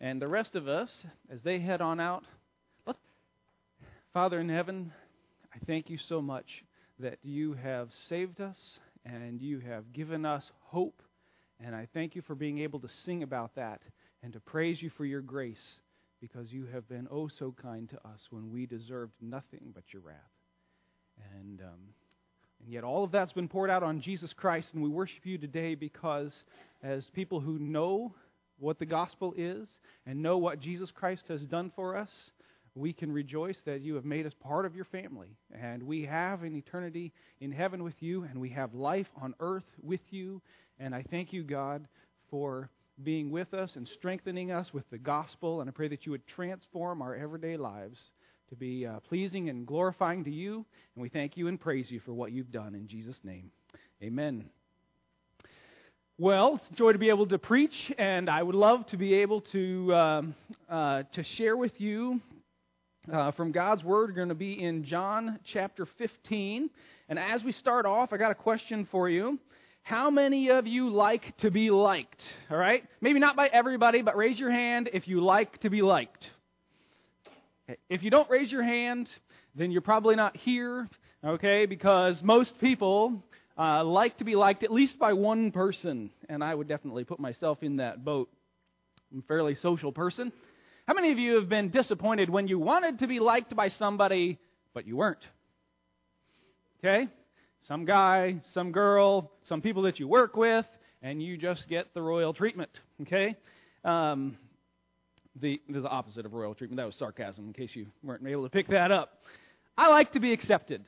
and the rest of us as they head on out. Father in heaven, I thank you so much that you have saved us and you have given us hope. And I thank you for being able to sing about that and to praise you for your grace because you have been oh so kind to us when we deserved nothing but your wrath. And, um, and yet all of that's been poured out on Jesus Christ, and we worship you today because as people who know what the gospel is and know what Jesus Christ has done for us, we can rejoice that you have made us part of your family. And we have an eternity in heaven with you, and we have life on earth with you. And I thank you, God, for being with us and strengthening us with the gospel. And I pray that you would transform our everyday lives to be uh, pleasing and glorifying to you. And we thank you and praise you for what you've done in Jesus' name. Amen. Well, it's a joy to be able to preach, and I would love to be able to um, uh, to share with you uh, from God's Word. We're going to be in John chapter 15, and as we start off, I got a question for you. How many of you like to be liked? All right, maybe not by everybody, but raise your hand if you like to be liked. If you don't raise your hand, then you're probably not here, okay? Because most people uh, like to be liked at least by one person, and I would definitely put myself in that boat. I'm a fairly social person. How many of you have been disappointed when you wanted to be liked by somebody, but you weren't? Okay? Some guy, some girl, some people that you work with, and you just get the royal treatment. Okay? Um, the, the opposite of royal treatment. That was sarcasm, in case you weren't able to pick that up. I like to be accepted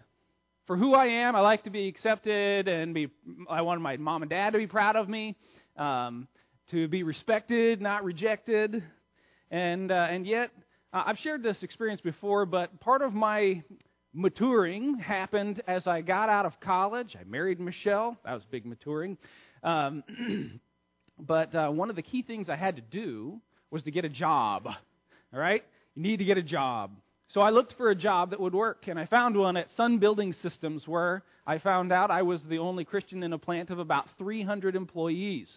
for who I am. I like to be accepted and be. I want my mom and dad to be proud of me, um, to be respected, not rejected, and uh, and yet uh, I've shared this experience before. But part of my maturing happened as I got out of college. I married Michelle. That was big maturing. Um, but uh, one of the key things I had to do was to get a job. All right, you need to get a job. So I looked for a job that would work, and I found one at Sun Building Systems where I found out I was the only Christian in a plant of about 300 employees.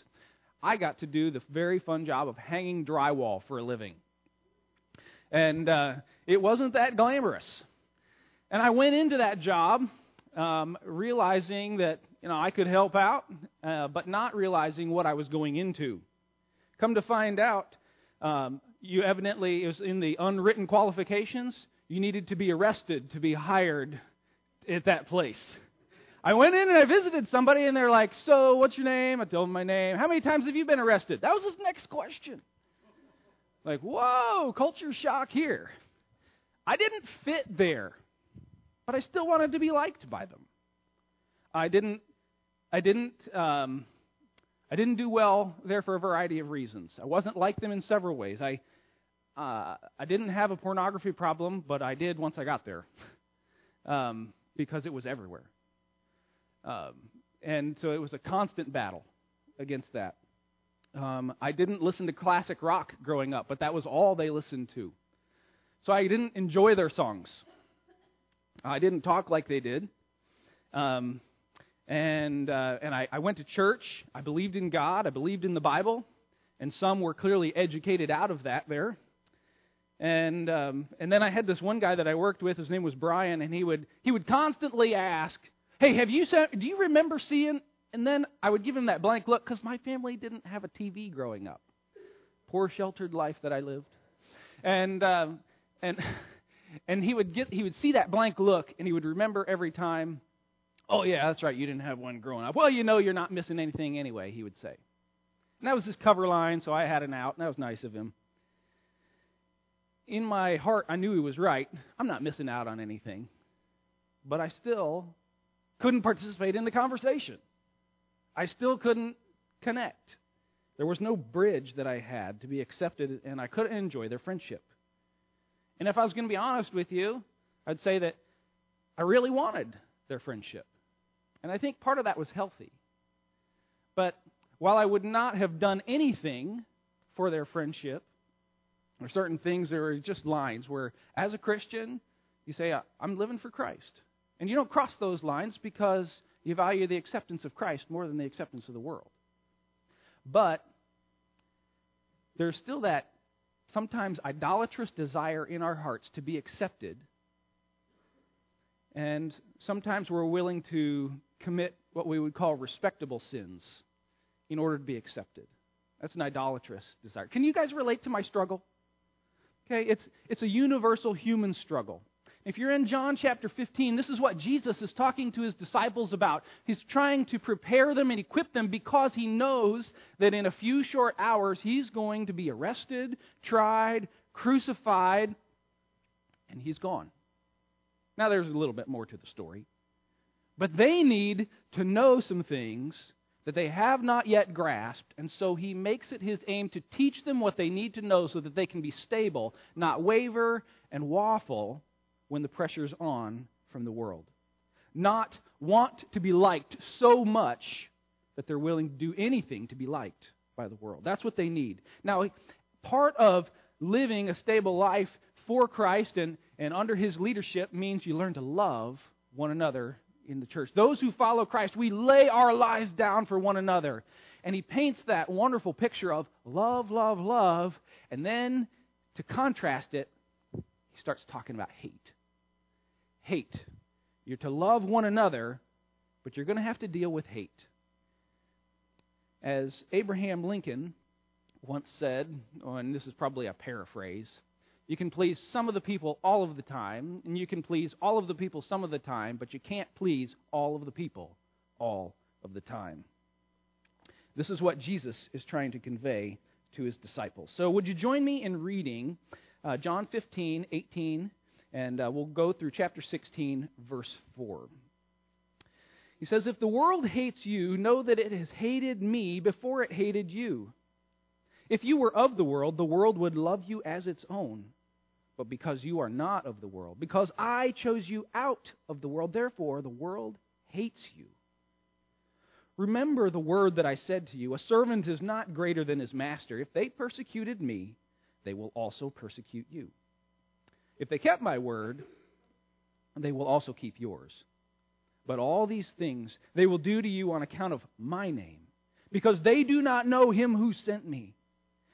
I got to do the very fun job of hanging drywall for a living. And uh, it wasn't that glamorous. And I went into that job um, realizing that you know I could help out, uh, but not realizing what I was going into. Come to find out, um, you evidently, it was in the unwritten qualifications, you needed to be arrested to be hired at that place. I went in and I visited somebody, and they're like, So, what's your name? I told them my name. How many times have you been arrested? That was his next question. Like, whoa, culture shock here. I didn't fit there, but I still wanted to be liked by them. I didn't, I didn't um, I didn't do well there for a variety of reasons. I wasn't like them in several ways. I, uh, I didn't have a pornography problem, but I did once I got there um, because it was everywhere. Um, and so it was a constant battle against that. Um, I didn't listen to classic rock growing up, but that was all they listened to. So I didn't enjoy their songs. I didn't talk like they did. Um, and uh, and I, I went to church. I believed in God. I believed in the Bible, and some were clearly educated out of that there. And um, and then I had this one guy that I worked with. His name was Brian, and he would he would constantly ask, "Hey, have you se- do you remember seeing?" And then I would give him that blank look because my family didn't have a TV growing up. Poor sheltered life that I lived, and um, and and he would get he would see that blank look, and he would remember every time Oh, yeah, that's right. You didn't have one growing up. Well, you know, you're not missing anything anyway, he would say. And that was his cover line, so I had an out, and that was nice of him. In my heart, I knew he was right. I'm not missing out on anything. But I still couldn't participate in the conversation. I still couldn't connect. There was no bridge that I had to be accepted, and I couldn't enjoy their friendship. And if I was going to be honest with you, I'd say that I really wanted their friendship. And I think part of that was healthy. But while I would not have done anything for their friendship, there are certain things that are just lines where, as a Christian, you say, I'm living for Christ. And you don't cross those lines because you value the acceptance of Christ more than the acceptance of the world. But there's still that sometimes idolatrous desire in our hearts to be accepted. And sometimes we're willing to commit what we would call respectable sins in order to be accepted. That's an idolatrous desire. Can you guys relate to my struggle? Okay, it's, it's a universal human struggle. If you're in John chapter 15, this is what Jesus is talking to his disciples about. He's trying to prepare them and equip them because he knows that in a few short hours he's going to be arrested, tried, crucified, and he's gone. Now, there's a little bit more to the story. But they need to know some things that they have not yet grasped, and so he makes it his aim to teach them what they need to know so that they can be stable, not waver and waffle when the pressure's on from the world. Not want to be liked so much that they're willing to do anything to be liked by the world. That's what they need. Now, part of living a stable life for Christ and, and under his leadership means you learn to love one another in the church. Those who follow Christ, we lay our lives down for one another. And he paints that wonderful picture of love, love, love, and then to contrast it, he starts talking about hate hate. You're to love one another, but you're going to have to deal with hate. As Abraham Lincoln once said, and this is probably a paraphrase, you can please some of the people all of the time, and you can please all of the people some of the time, but you can't please all of the people all of the time. This is what Jesus is trying to convey to his disciples. So, would you join me in reading uh, John 15, 18 and uh, we'll go through chapter 16, verse 4. He says, If the world hates you, know that it has hated me before it hated you. If you were of the world, the world would love you as its own. But because you are not of the world, because I chose you out of the world, therefore the world hates you. Remember the word that I said to you A servant is not greater than his master. If they persecuted me, they will also persecute you. If they kept my word, they will also keep yours. But all these things they will do to you on account of my name, because they do not know him who sent me.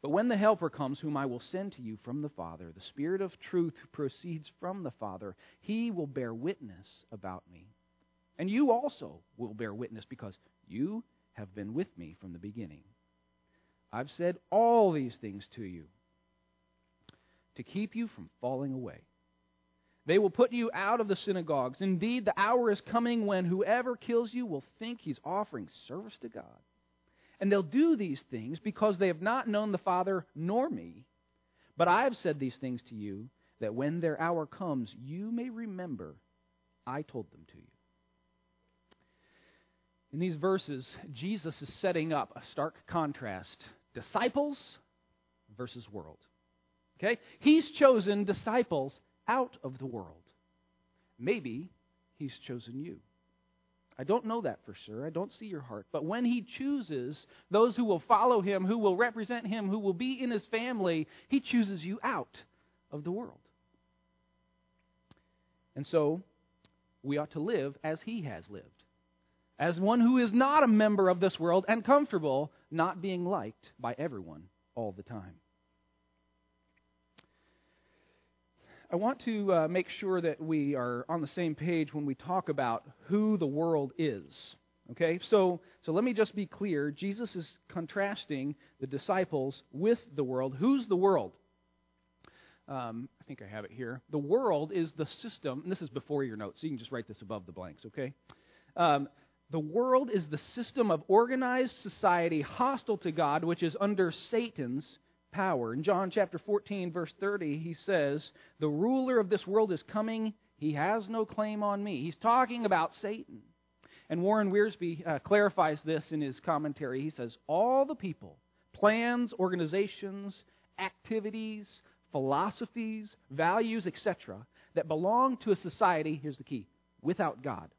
But when the Helper comes, whom I will send to you from the Father, the Spirit of truth who proceeds from the Father, he will bear witness about me. And you also will bear witness because you have been with me from the beginning. I've said all these things to you to keep you from falling away. They will put you out of the synagogues. Indeed, the hour is coming when whoever kills you will think he's offering service to God. And they'll do these things because they have not known the Father nor me. But I have said these things to you that when their hour comes, you may remember I told them to you. In these verses, Jesus is setting up a stark contrast disciples versus world. Okay? He's chosen disciples out of the world. Maybe He's chosen you. I don't know that for sure. I don't see your heart. But when He chooses those who will follow Him, who will represent Him, who will be in His family, He chooses you out of the world. And so, we ought to live as He has lived. As one who is not a member of this world and comfortable not being liked by everyone all the time. I want to uh, make sure that we are on the same page when we talk about who the world is. Okay, so so let me just be clear. Jesus is contrasting the disciples with the world. Who's the world? Um, I think I have it here. The world is the system, this is before your notes, so you can just write this above the blanks. Okay. Um, the world is the system of organized society hostile to God, which is under Satan's power. In John chapter 14, verse 30, he says, The ruler of this world is coming. He has no claim on me. He's talking about Satan. And Warren Wiersbe uh, clarifies this in his commentary. He says, All the people, plans, organizations, activities, philosophies, values, etc., that belong to a society, here's the key, without God.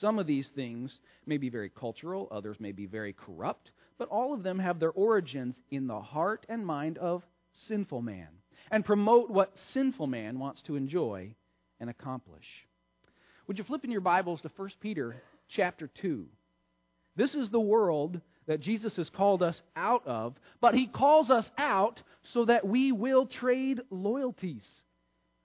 Some of these things may be very cultural, others may be very corrupt, but all of them have their origins in the heart and mind of sinful man and promote what sinful man wants to enjoy and accomplish. Would you flip in your Bibles to 1 Peter chapter 2? This is the world that Jesus has called us out of, but he calls us out so that we will trade loyalties.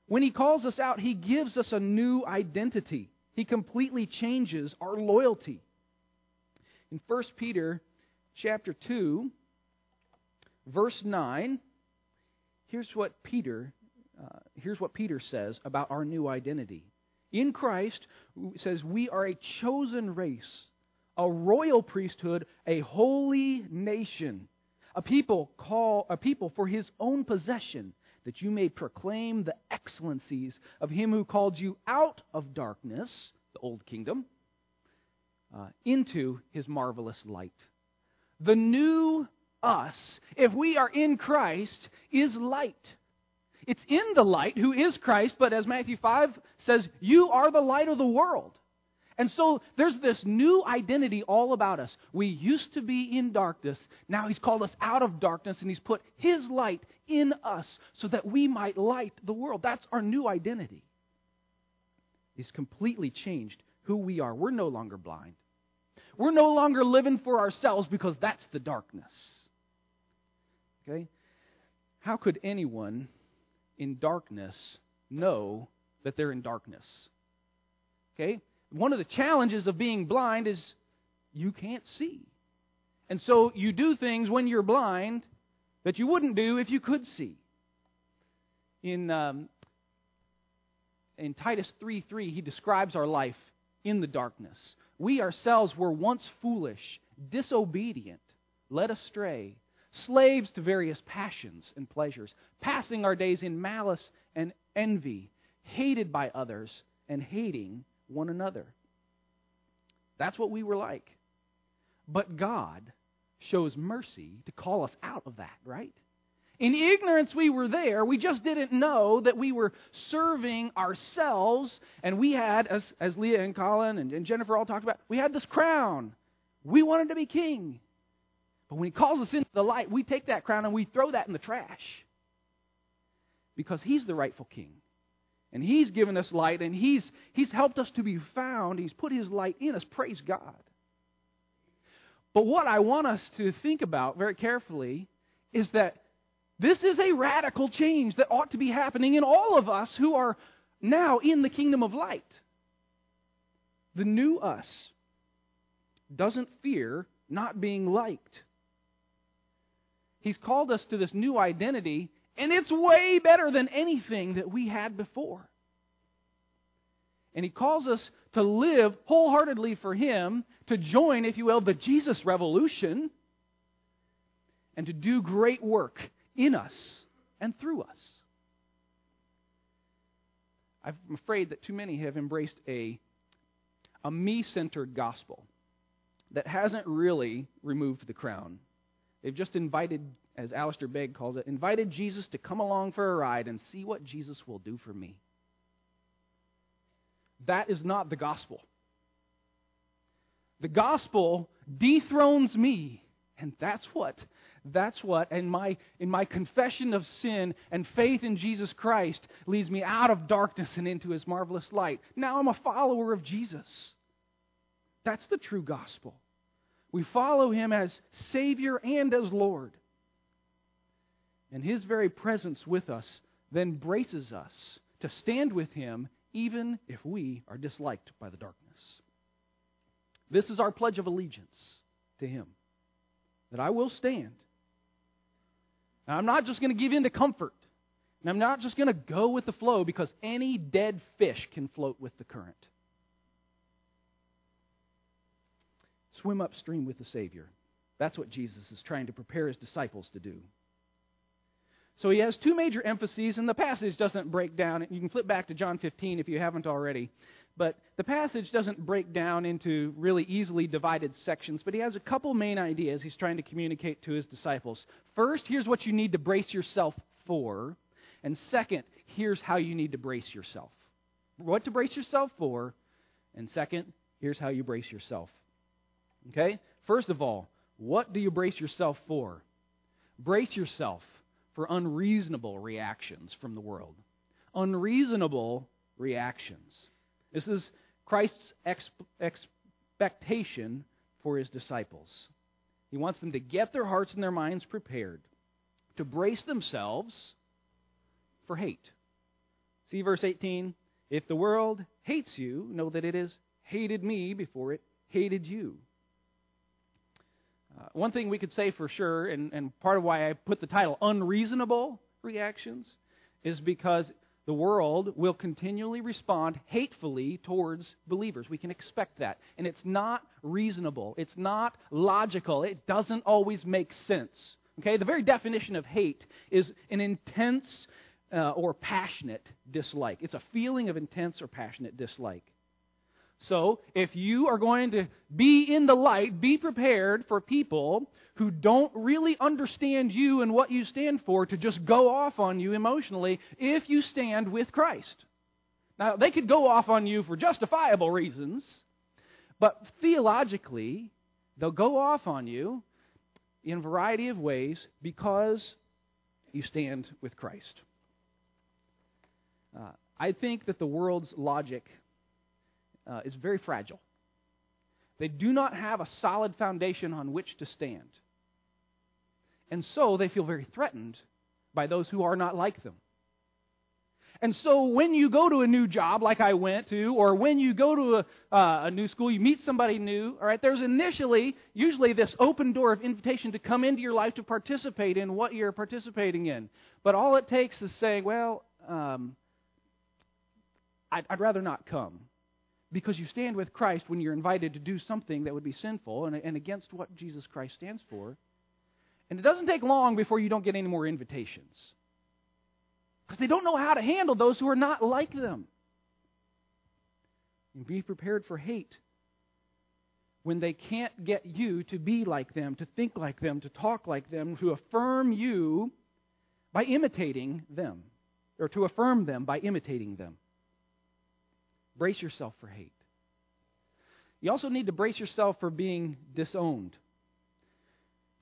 When he calls us out, he gives us a new identity. He completely changes our loyalty. In 1 Peter chapter 2, verse 9, here's what Peter uh, here's what Peter says about our new identity. In Christ, says we are a chosen race, a royal priesthood, a holy nation, a people call a people for his own possession, that you may proclaim the excellencies of him who called you out of darkness, the old kingdom, uh, into his marvelous light. The new us, if we are in Christ, is light. It's in the light, who is Christ, but as Matthew 5 says, you are the light of the world. And so there's this new identity all about us. We used to be in darkness. Now he's called us out of darkness and he's put his light in us so that we might light the world. That's our new identity. He's completely changed who we are. We're no longer blind. We're no longer living for ourselves because that's the darkness. Okay? How could anyone in darkness know that they're in darkness? Okay? One of the challenges of being blind is you can't see. And so you do things when you're blind that you wouldn't do if you could see. In, um, in Titus 3 3, he describes our life in the darkness. We ourselves were once foolish, disobedient, led astray, slaves to various passions and pleasures, passing our days in malice and envy, hated by others, and hating one another. That's what we were like. But God shows mercy to call us out of that, right? In ignorance, we were there. We just didn't know that we were serving ourselves. And we had, as, as Leah and Colin and, and Jennifer all talked about, we had this crown. We wanted to be king. But when He calls us into the light, we take that crown and we throw that in the trash. Because He's the rightful king. And He's given us light and He's, he's helped us to be found. He's put His light in us. Praise God. But what I want us to think about very carefully is that this is a radical change that ought to be happening in all of us who are now in the kingdom of light. The new us doesn't fear not being liked. He's called us to this new identity, and it's way better than anything that we had before. And He calls us to live wholeheartedly for Him, to join, if you will, the Jesus revolution, and to do great work in us and through us. I'm afraid that too many have embraced a, a me centered gospel that hasn't really removed the crown. They've just invited, as Alistair Begg calls it, invited Jesus to come along for a ride and see what Jesus will do for me. That is not the gospel. The gospel dethrones me, and that's what that's what, in my, in my confession of sin and faith in Jesus Christ, leads me out of darkness and into his marvelous light. Now I'm a follower of Jesus. That's the true gospel. We follow him as Savior and as Lord. And his very presence with us then braces us to stand with him even if we are disliked by the darkness. This is our pledge of allegiance to him that I will stand now, I'm not just going to give in to comfort. And I'm not just going to go with the flow because any dead fish can float with the current. Swim upstream with the Savior. That's what Jesus is trying to prepare his disciples to do. So he has two major emphases, and the passage doesn't break down. You can flip back to John 15 if you haven't already. But the passage doesn't break down into really easily divided sections, but he has a couple main ideas he's trying to communicate to his disciples. First, here's what you need to brace yourself for. And second, here's how you need to brace yourself. What to brace yourself for. And second, here's how you brace yourself. Okay? First of all, what do you brace yourself for? Brace yourself for unreasonable reactions from the world. Unreasonable reactions. This is Christ's expectation for his disciples. He wants them to get their hearts and their minds prepared to brace themselves for hate. See verse 18? If the world hates you, know that it has hated me before it hated you. Uh, one thing we could say for sure, and, and part of why I put the title Unreasonable Reactions, is because the world will continually respond hatefully towards believers. We can expect that. And it's not reasonable, it's not logical, it doesn't always make sense. Okay? The very definition of hate is an intense uh, or passionate dislike. It's a feeling of intense or passionate dislike. So, if you are going to be in the light, be prepared for people who don't really understand you and what you stand for to just go off on you emotionally if you stand with Christ. Now, they could go off on you for justifiable reasons, but theologically, they'll go off on you in a variety of ways because you stand with Christ. Uh, I think that the world's logic uh, is very fragile. They do not have a solid foundation on which to stand. And so they feel very threatened by those who are not like them. And so when you go to a new job, like I went to, or when you go to a, uh, a new school, you meet somebody new, all right, there's initially, usually, this open door of invitation to come into your life to participate in what you're participating in. But all it takes is saying, well, um, I'd, I'd rather not come because you stand with Christ when you're invited to do something that would be sinful and, and against what Jesus Christ stands for. And it doesn't take long before you don't get any more invitations. Because they don't know how to handle those who are not like them. And be prepared for hate when they can't get you to be like them, to think like them, to talk like them, to affirm you by imitating them, or to affirm them by imitating them. Brace yourself for hate. You also need to brace yourself for being disowned.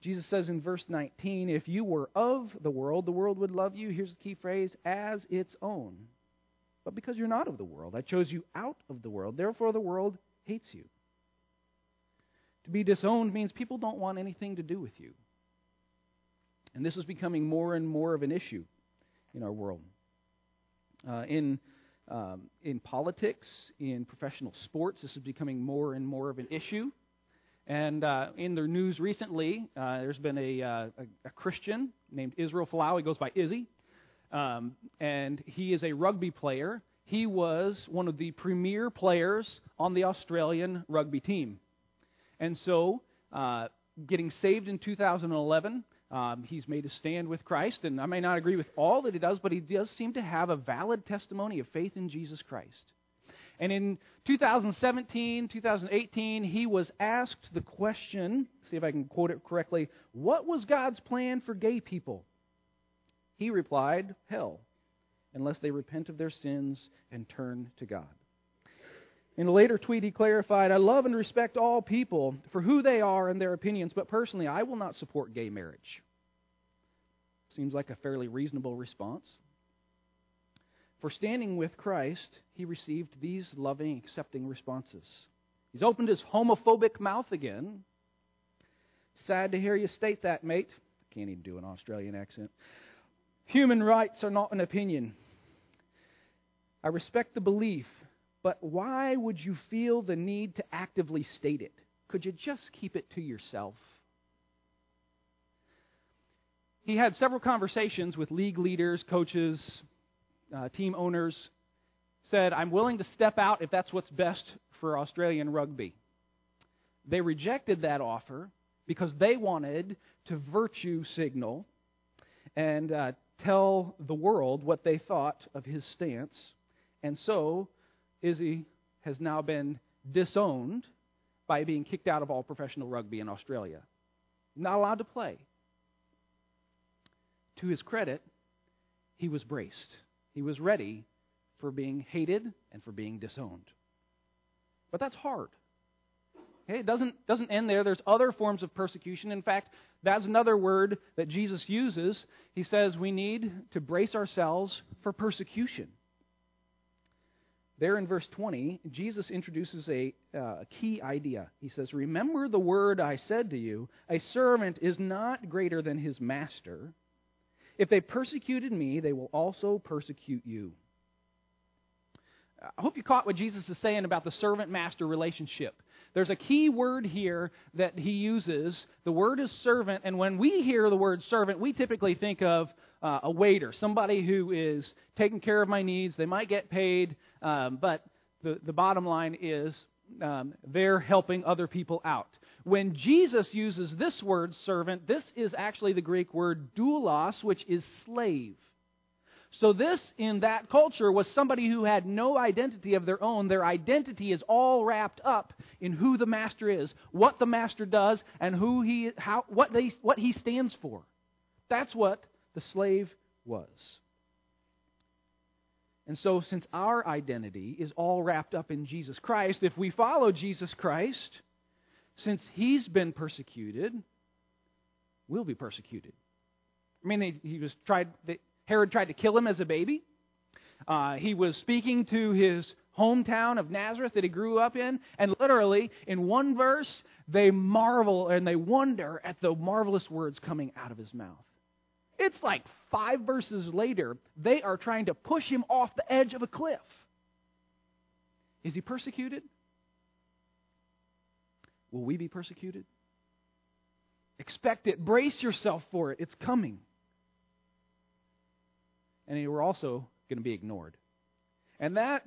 Jesus says in verse 19, If you were of the world, the world would love you, here's the key phrase, as its own. But because you're not of the world, I chose you out of the world, therefore the world hates you. To be disowned means people don't want anything to do with you. And this is becoming more and more of an issue in our world. Uh, in um, in politics, in professional sports, this is becoming more and more of an issue. And uh, in the news recently, uh, there's been a, uh, a, a, Christian named Israel Folau. He goes by Izzy. Um, and he is a rugby player. He was one of the premier players on the Australian rugby team. And so, uh, getting saved in 2011, um, he's made a stand with Christ, and I may not agree with all that he does, but he does seem to have a valid testimony of faith in Jesus Christ. And in 2017, 2018, he was asked the question see if I can quote it correctly what was God's plan for gay people? He replied, hell, unless they repent of their sins and turn to God. In a later tweet, he clarified, I love and respect all people for who they are and their opinions, but personally, I will not support gay marriage. Seems like a fairly reasonable response. For standing with Christ, he received these loving, accepting responses. He's opened his homophobic mouth again. Sad to hear you state that, mate. Can't even do an Australian accent. Human rights are not an opinion. I respect the belief but why would you feel the need to actively state it? Could you just keep it to yourself? He had several conversations with league leaders, coaches, uh, team owners. Said, I'm willing to step out if that's what's best for Australian rugby. They rejected that offer because they wanted to virtue signal and uh, tell the world what they thought of his stance. And so Izzy has now been disowned by being kicked out of all professional rugby in Australia. Not allowed to play. To his credit, he was braced. He was ready for being hated and for being disowned. But that's hard. Okay, it doesn't, doesn't end there. There's other forms of persecution. In fact, that's another word that Jesus uses. He says we need to brace ourselves for persecution. There in verse 20, Jesus introduces a, uh, key idea. He says, Remember the word I said to you, a servant is not greater than his master. If they persecuted me, they will also persecute you. I hope you caught what Jesus is saying about the servant master relationship. There's a key word here that he uses. The word is servant, and when we hear the word servant, we typically think of uh, a waiter, somebody who is taking care of my needs. They might get paid, um, but the, the bottom line is um, they're helping other people out. When Jesus uses this word servant, this is actually the Greek word doulos, which is slave. So, this in that culture was somebody who had no identity of their own. Their identity is all wrapped up in who the master is, what the master does, and who he, how, what, they, what he stands for. That's what the slave was. And so, since our identity is all wrapped up in Jesus Christ, if we follow Jesus Christ, since he's been persecuted, we'll be persecuted. I mean, he was tried. Herod tried to kill him as a baby. Uh, he was speaking to his hometown of Nazareth that he grew up in, and literally, in one verse, they marvel and they wonder at the marvelous words coming out of his mouth. It's like five verses later, they are trying to push him off the edge of a cliff. Is he persecuted? Will we be persecuted? Expect it. Brace yourself for it. It's coming and we're also going to be ignored. And that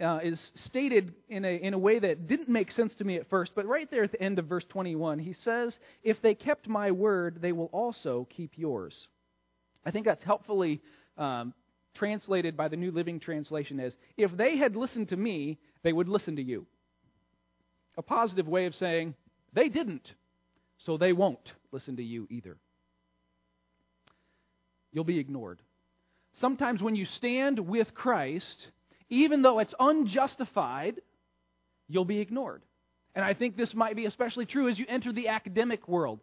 uh, is stated in a, in a way that didn't make sense to me at first, but right there at the end of verse 21, he says, If they kept my word, they will also keep yours. I think that's helpfully um, translated by the New Living Translation as, If they had listened to me, they would listen to you. A positive way of saying, They didn't, so they won't listen to you either. You'll be ignored sometimes when you stand with Christ, even though it's unjustified, you'll be ignored. And I think this might be especially true as you enter the academic world.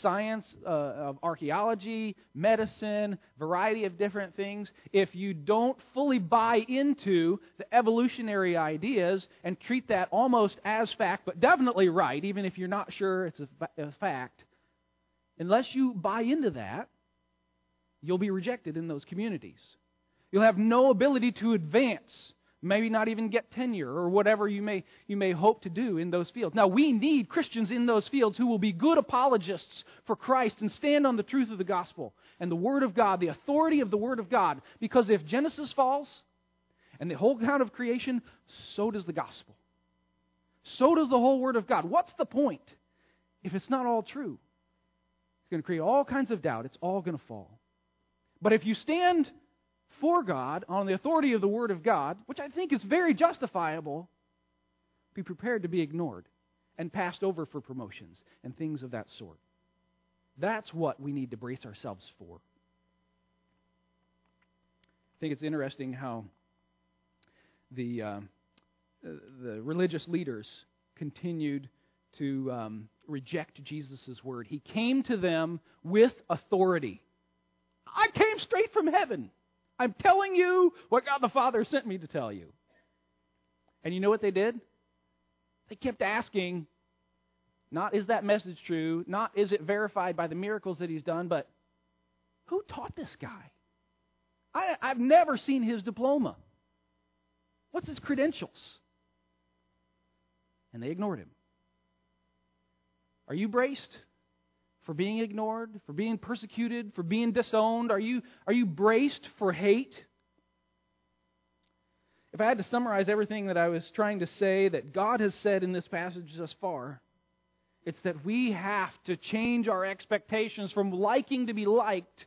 Science uh, of archaeology, medicine, variety of different things. If you don't fully buy into the evolutionary ideas and treat that almost as fact, but definitely right, even if you're not sure it's a, a fact, unless you buy into that, you'll be rejected in those communities. You'll have no ability to advance, maybe not even get tenure or whatever you may, you may hope to do in those fields. Now, we need Christians in those fields who will be good apologists for Christ and stand on the truth of the gospel and the Word of God, the authority of the Word of God. Because if Genesis falls and the whole account of creation, so does the gospel. So does the whole Word of God. What's the point if it's not all true? It's going to create all kinds of doubt. It's all going to fall. But if you stand for God on the authority of the Word of God, which I think is very justifiable, be prepared to be ignored and passed over for promotions and things of that sort. That's what we need to brace ourselves for. I think it's interesting how the, uh, the religious leaders continued to um, reject Jesus' word. He came to them with authority. I came straight from heaven. I'm telling you what God the Father sent me to tell you. And you know what they did? They kept asking, not is that message true, not is it verified by the miracles that he's done, but who taught this guy? I, I've never seen his diploma. What's his credentials? And they ignored him. Are you braced? For being ignored, for being persecuted, for being disowned? Are you, are you braced for hate? If I had to summarize everything that I was trying to say that God has said in this passage thus far, it's that we have to change our expectations from liking to be liked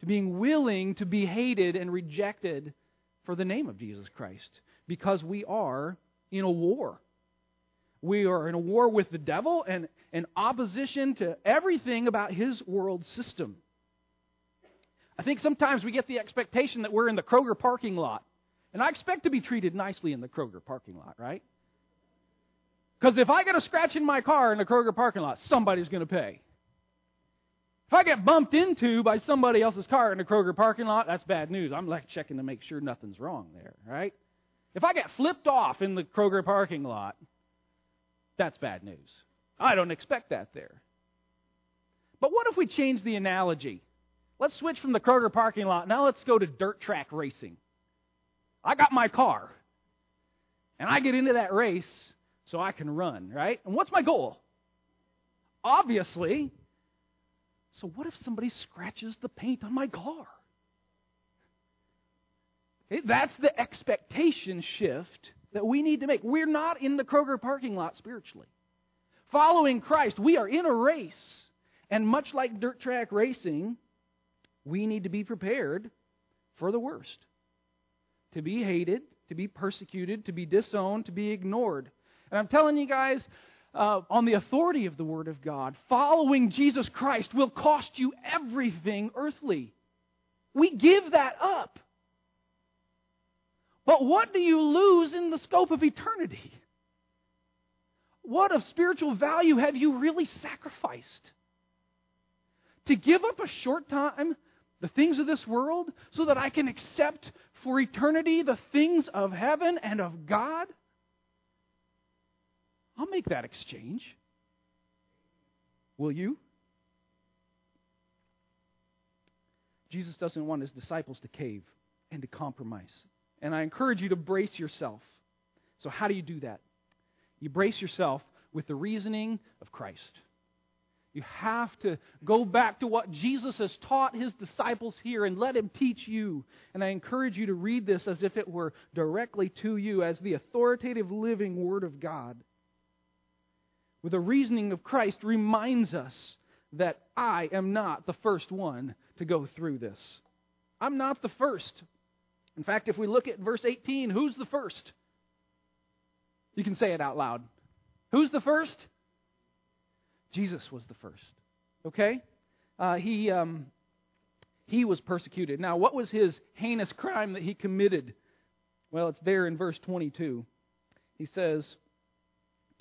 to being willing to be hated and rejected for the name of Jesus Christ because we are in a war. We are in a war with the devil and in opposition to everything about his world system. I think sometimes we get the expectation that we're in the Kroger parking lot. And I expect to be treated nicely in the Kroger parking lot, right? Because if I get a scratch in my car in the Kroger parking lot, somebody's going to pay. If I get bumped into by somebody else's car in the Kroger parking lot, that's bad news. I'm like checking to make sure nothing's wrong there, right? If I get flipped off in the Kroger parking lot, that's bad news. I don't expect that there. But what if we change the analogy? Let's switch from the Kroger parking lot. Now let's go to dirt track racing. I got my car. And I get into that race so I can run, right? And what's my goal? Obviously. So what if somebody scratches the paint on my car? That's the expectation shift that we need to make. We're not in the Kroger parking lot spiritually. Following Christ, we are in a race. And much like dirt track racing, we need to be prepared for the worst to be hated, to be persecuted, to be disowned, to be ignored. And I'm telling you guys, uh, on the authority of the Word of God, following Jesus Christ will cost you everything earthly. We give that up. But what do you lose in the scope of eternity? What of spiritual value have you really sacrificed? To give up a short time the things of this world so that I can accept for eternity the things of heaven and of God? I'll make that exchange. Will you? Jesus doesn't want his disciples to cave and to compromise. And I encourage you to brace yourself. So, how do you do that? You brace yourself with the reasoning of Christ. You have to go back to what Jesus has taught his disciples here and let him teach you. And I encourage you to read this as if it were directly to you as the authoritative living Word of God. With the reasoning of Christ reminds us that I am not the first one to go through this. I'm not the first. In fact, if we look at verse 18, who's the first? You can say it out loud. Who's the first? Jesus was the first. Okay? Uh, he, um, he was persecuted. Now, what was his heinous crime that he committed? Well, it's there in verse 22. He says,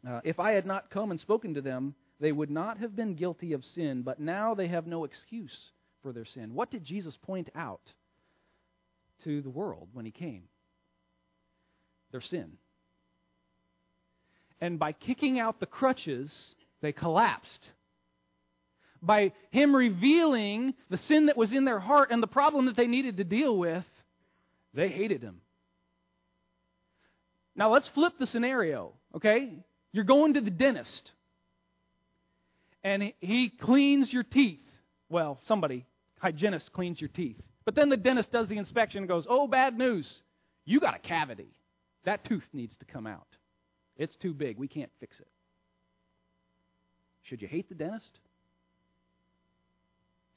uh, If I had not come and spoken to them, they would not have been guilty of sin, but now they have no excuse for their sin. What did Jesus point out to the world when he came? Their sin. And by kicking out the crutches they collapsed. By him revealing the sin that was in their heart and the problem that they needed to deal with, they hated him. Now let's flip the scenario, okay? You're going to the dentist, and he cleans your teeth. Well, somebody, hygienist, cleans your teeth. But then the dentist does the inspection and goes, Oh, bad news. You got a cavity. That tooth needs to come out. It's too big. We can't fix it. Should you hate the dentist?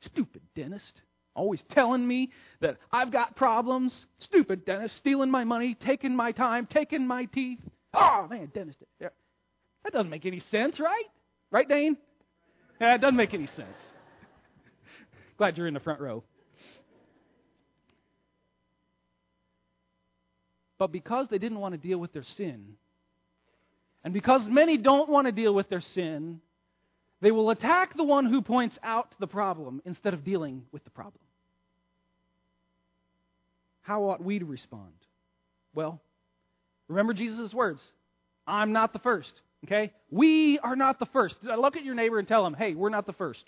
Stupid dentist. Always telling me that I've got problems. Stupid dentist. Stealing my money, taking my time, taking my teeth. Oh, man, dentist. That doesn't make any sense, right? Right, Dane? Yeah, it doesn't make any sense. Glad you're in the front row. But because they didn't want to deal with their sin, and because many don't want to deal with their sin, they will attack the one who points out the problem instead of dealing with the problem. How ought we to respond? Well, remember Jesus' words I'm not the first. Okay? We are not the first. Look at your neighbor and tell him, hey, we're not the first.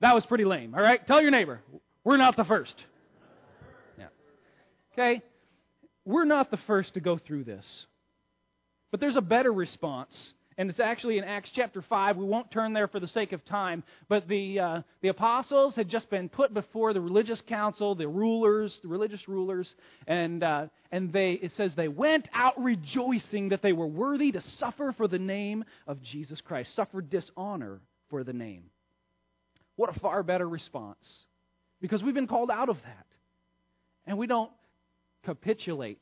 That was pretty lame. All right? Tell your neighbor, we're not the first. Okay? We're not the first to go through this. But there's a better response and it's actually in Acts chapter 5. We won't turn there for the sake of time, but the, uh, the apostles had just been put before the religious council, the rulers, the religious rulers, and, uh, and they, it says they went out rejoicing that they were worthy to suffer for the name of Jesus Christ, suffer dishonor for the name. What a far better response. Because we've been called out of that. And we don't capitulate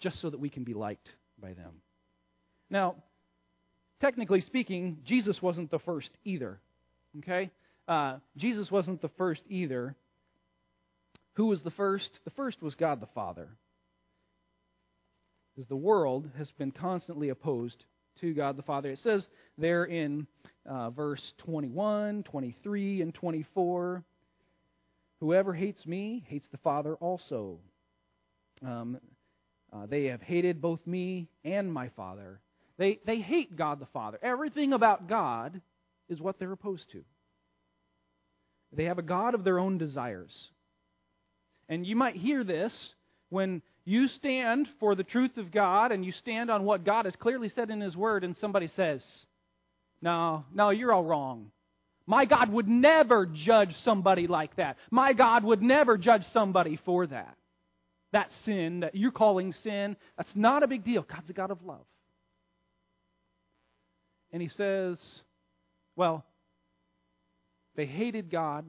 just so that we can be liked by them. Now, technically speaking, Jesus wasn't the first either. Okay? uh, Jesus wasn't the first either. Who was the first? The first was God the Father. Because the world has been constantly opposed to God the Father. It says there in uh, verse 21, 23, and 24 Whoever hates me hates the Father also. Um, uh, they have hated both me and my Father. They, they hate God the Father. Everything about God is what they're opposed to. They have a God of their own desires. And you might hear this when you stand for the truth of God and you stand on what God has clearly said in His Word, and somebody says, No, no, you're all wrong. My God would never judge somebody like that. My God would never judge somebody for that. That sin that you're calling sin, that's not a big deal. God's a God of love. And He says, Well, they hated God.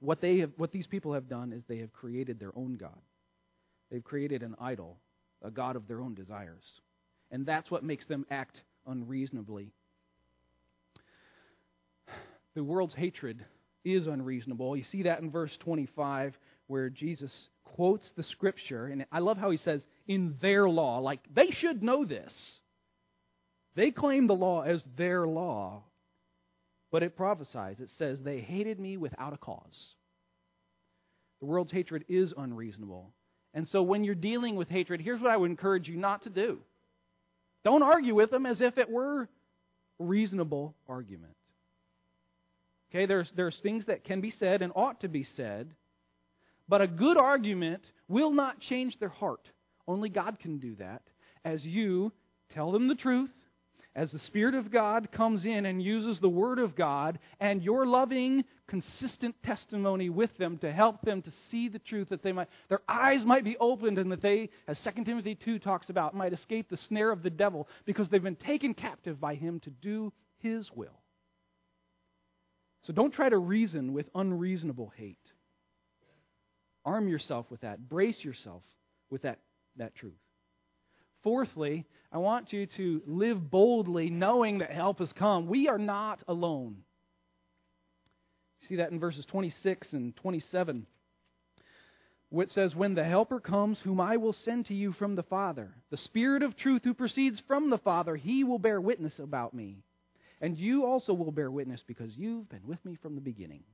What, they have, what these people have done is they have created their own God. They've created an idol, a God of their own desires. And that's what makes them act unreasonably. The world's hatred is unreasonable. You see that in verse 25 where Jesus quotes the scripture. And I love how he says, in their law. Like, they should know this. They claim the law as their law. But it prophesies, it says, they hated me without a cause. The world's hatred is unreasonable. And so when you're dealing with hatred, here's what I would encourage you not to do. Don't argue with them as if it were reasonable argument. Okay, there's, there's things that can be said and ought to be said, but a good argument will not change their heart. Only God can do that as you tell them the truth as the Spirit of God comes in and uses the Word of God and your loving, consistent testimony with them to help them to see the truth that they might, their eyes might be opened and that they, as 2 Timothy 2 talks about, might escape the snare of the devil because they've been taken captive by him to do his will. So don't try to reason with unreasonable hate. Arm yourself with that. Brace yourself with that, that truth. Fourthly, I want you to live boldly knowing that help has come. We are not alone. See that in verses 26 and 27. Which says, When the Helper comes, whom I will send to you from the Father, the Spirit of truth who proceeds from the Father, he will bear witness about me. And you also will bear witness because you've been with me from the beginning.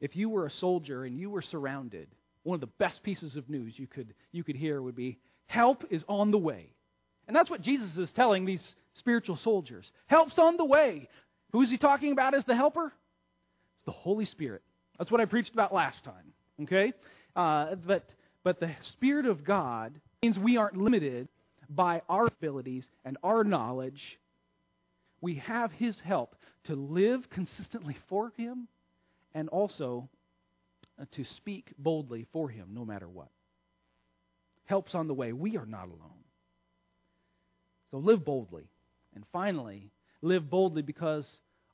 If you were a soldier and you were surrounded, one of the best pieces of news you could, you could hear would be help is on the way. And that's what Jesus is telling these spiritual soldiers. Help's on the way. Who is he talking about as the helper? It's the Holy Spirit. That's what I preached about last time. Okay? Uh, but, but the Spirit of God means we aren't limited by our abilities and our knowledge. We have His help to live consistently for Him and also uh, to speak boldly for him no matter what. Help's on the way. We are not alone. So live boldly. And finally, live boldly because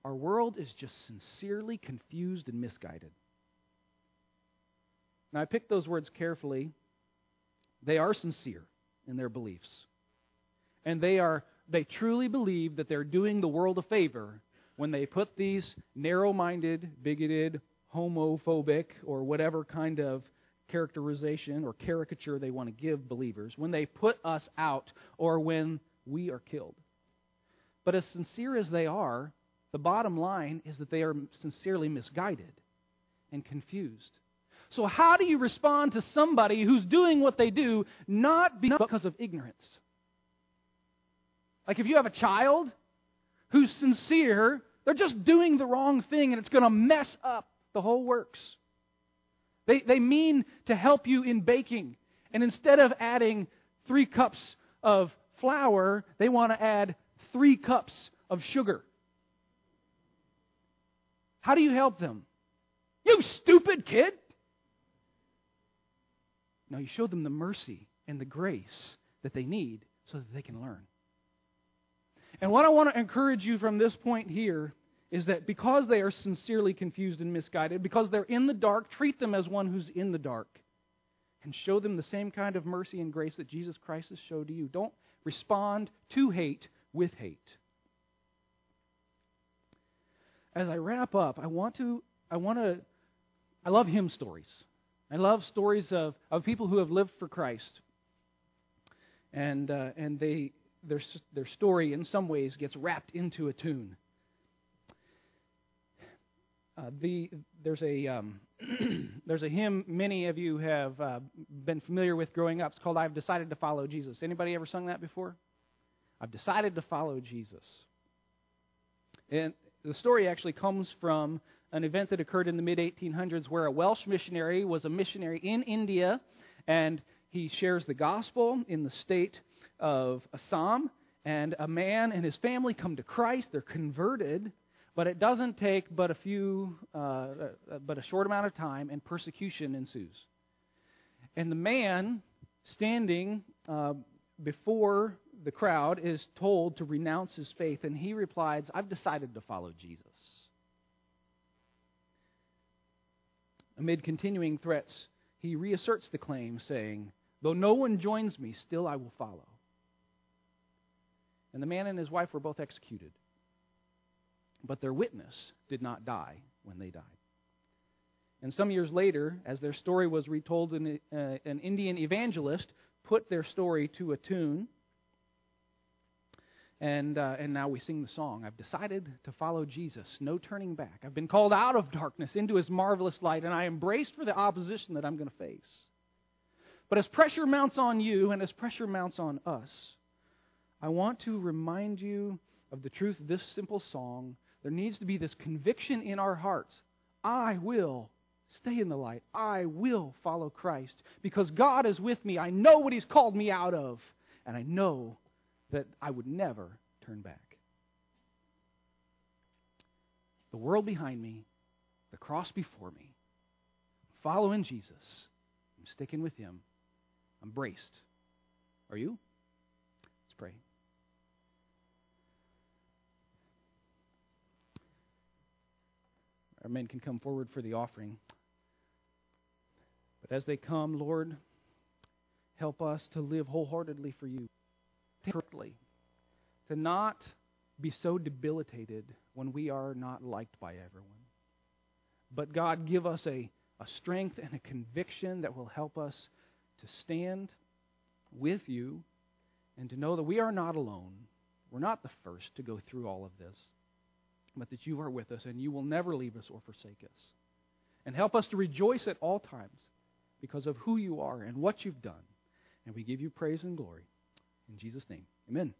our world is just sincerely confused and misguided. Now, I picked those words carefully. They are sincere in their beliefs. And they are they truly believe that they're doing the world a favor when they put these narrow-minded, bigoted, homophobic or whatever kind of characterization or caricature they want to give believers, when they put us out or when we are killed. But as sincere as they are, the bottom line is that they are sincerely misguided and confused. So, how do you respond to somebody who's doing what they do not because of ignorance? Like if you have a child who's sincere, they're just doing the wrong thing and it's going to mess up the whole works. They, they mean to help you in baking. And instead of adding three cups of flour, they want to add three cups of sugar. How do you help them? You stupid kid! No, you show them the mercy and the grace that they need so that they can learn. And what I want to encourage you from this point here is that because they are sincerely confused and misguided, because they're in the dark, treat them as one who's in the dark and show them the same kind of mercy and grace that Jesus Christ has showed to you. Don't respond to hate with hate. as I wrap up, I want to, I want to, I love hymn stories. I love stories of, of people who have lived for Christ. And, uh, and they, their, their story, in some ways, gets wrapped into a tune. Uh, the, there's, a, um, there's a hymn many of you have uh, been familiar with growing up. It's called I've Decided to Follow Jesus. Anybody ever sung that before? I've decided to follow Jesus. And the story actually comes from an event that occurred in the mid 1800s where a Welsh missionary was a missionary in India and he shares the gospel in the state of Assam. And a man and his family come to Christ. They're converted, but it doesn't take but a few, uh, uh, but a short amount of time, and persecution ensues. And the man standing uh, before the crowd is told to renounce his faith, and he replies, I've decided to follow Jesus. Amid continuing threats, he reasserts the claim, saying, Though no one joins me, still I will follow. And the man and his wife were both executed. But their witness did not die when they died. And some years later, as their story was retold, an, uh, an Indian evangelist put their story to a tune. And, uh, and now we sing the song. I've decided to follow Jesus. No turning back. I've been called out of darkness into his marvelous light, and I am braced for the opposition that I'm going to face. But as pressure mounts on you and as pressure mounts on us, I want to remind you of the truth of this simple song. There needs to be this conviction in our hearts I will Stay in the light. I will follow Christ because God is with me. I know what He's called me out of, and I know that I would never turn back. The world behind me, the cross before me. Following Jesus. I'm sticking with Him. I'm braced. Are you? Let's pray. Our men can come forward for the offering. But as they come, Lord, help us to live wholeheartedly for you, correctly, to not be so debilitated when we are not liked by everyone. But God, give us a, a strength and a conviction that will help us to stand with you and to know that we are not alone. We're not the first to go through all of this, but that you are with us and you will never leave us or forsake us. And help us to rejoice at all times because of who you are and what you've done. And we give you praise and glory. In Jesus' name, amen.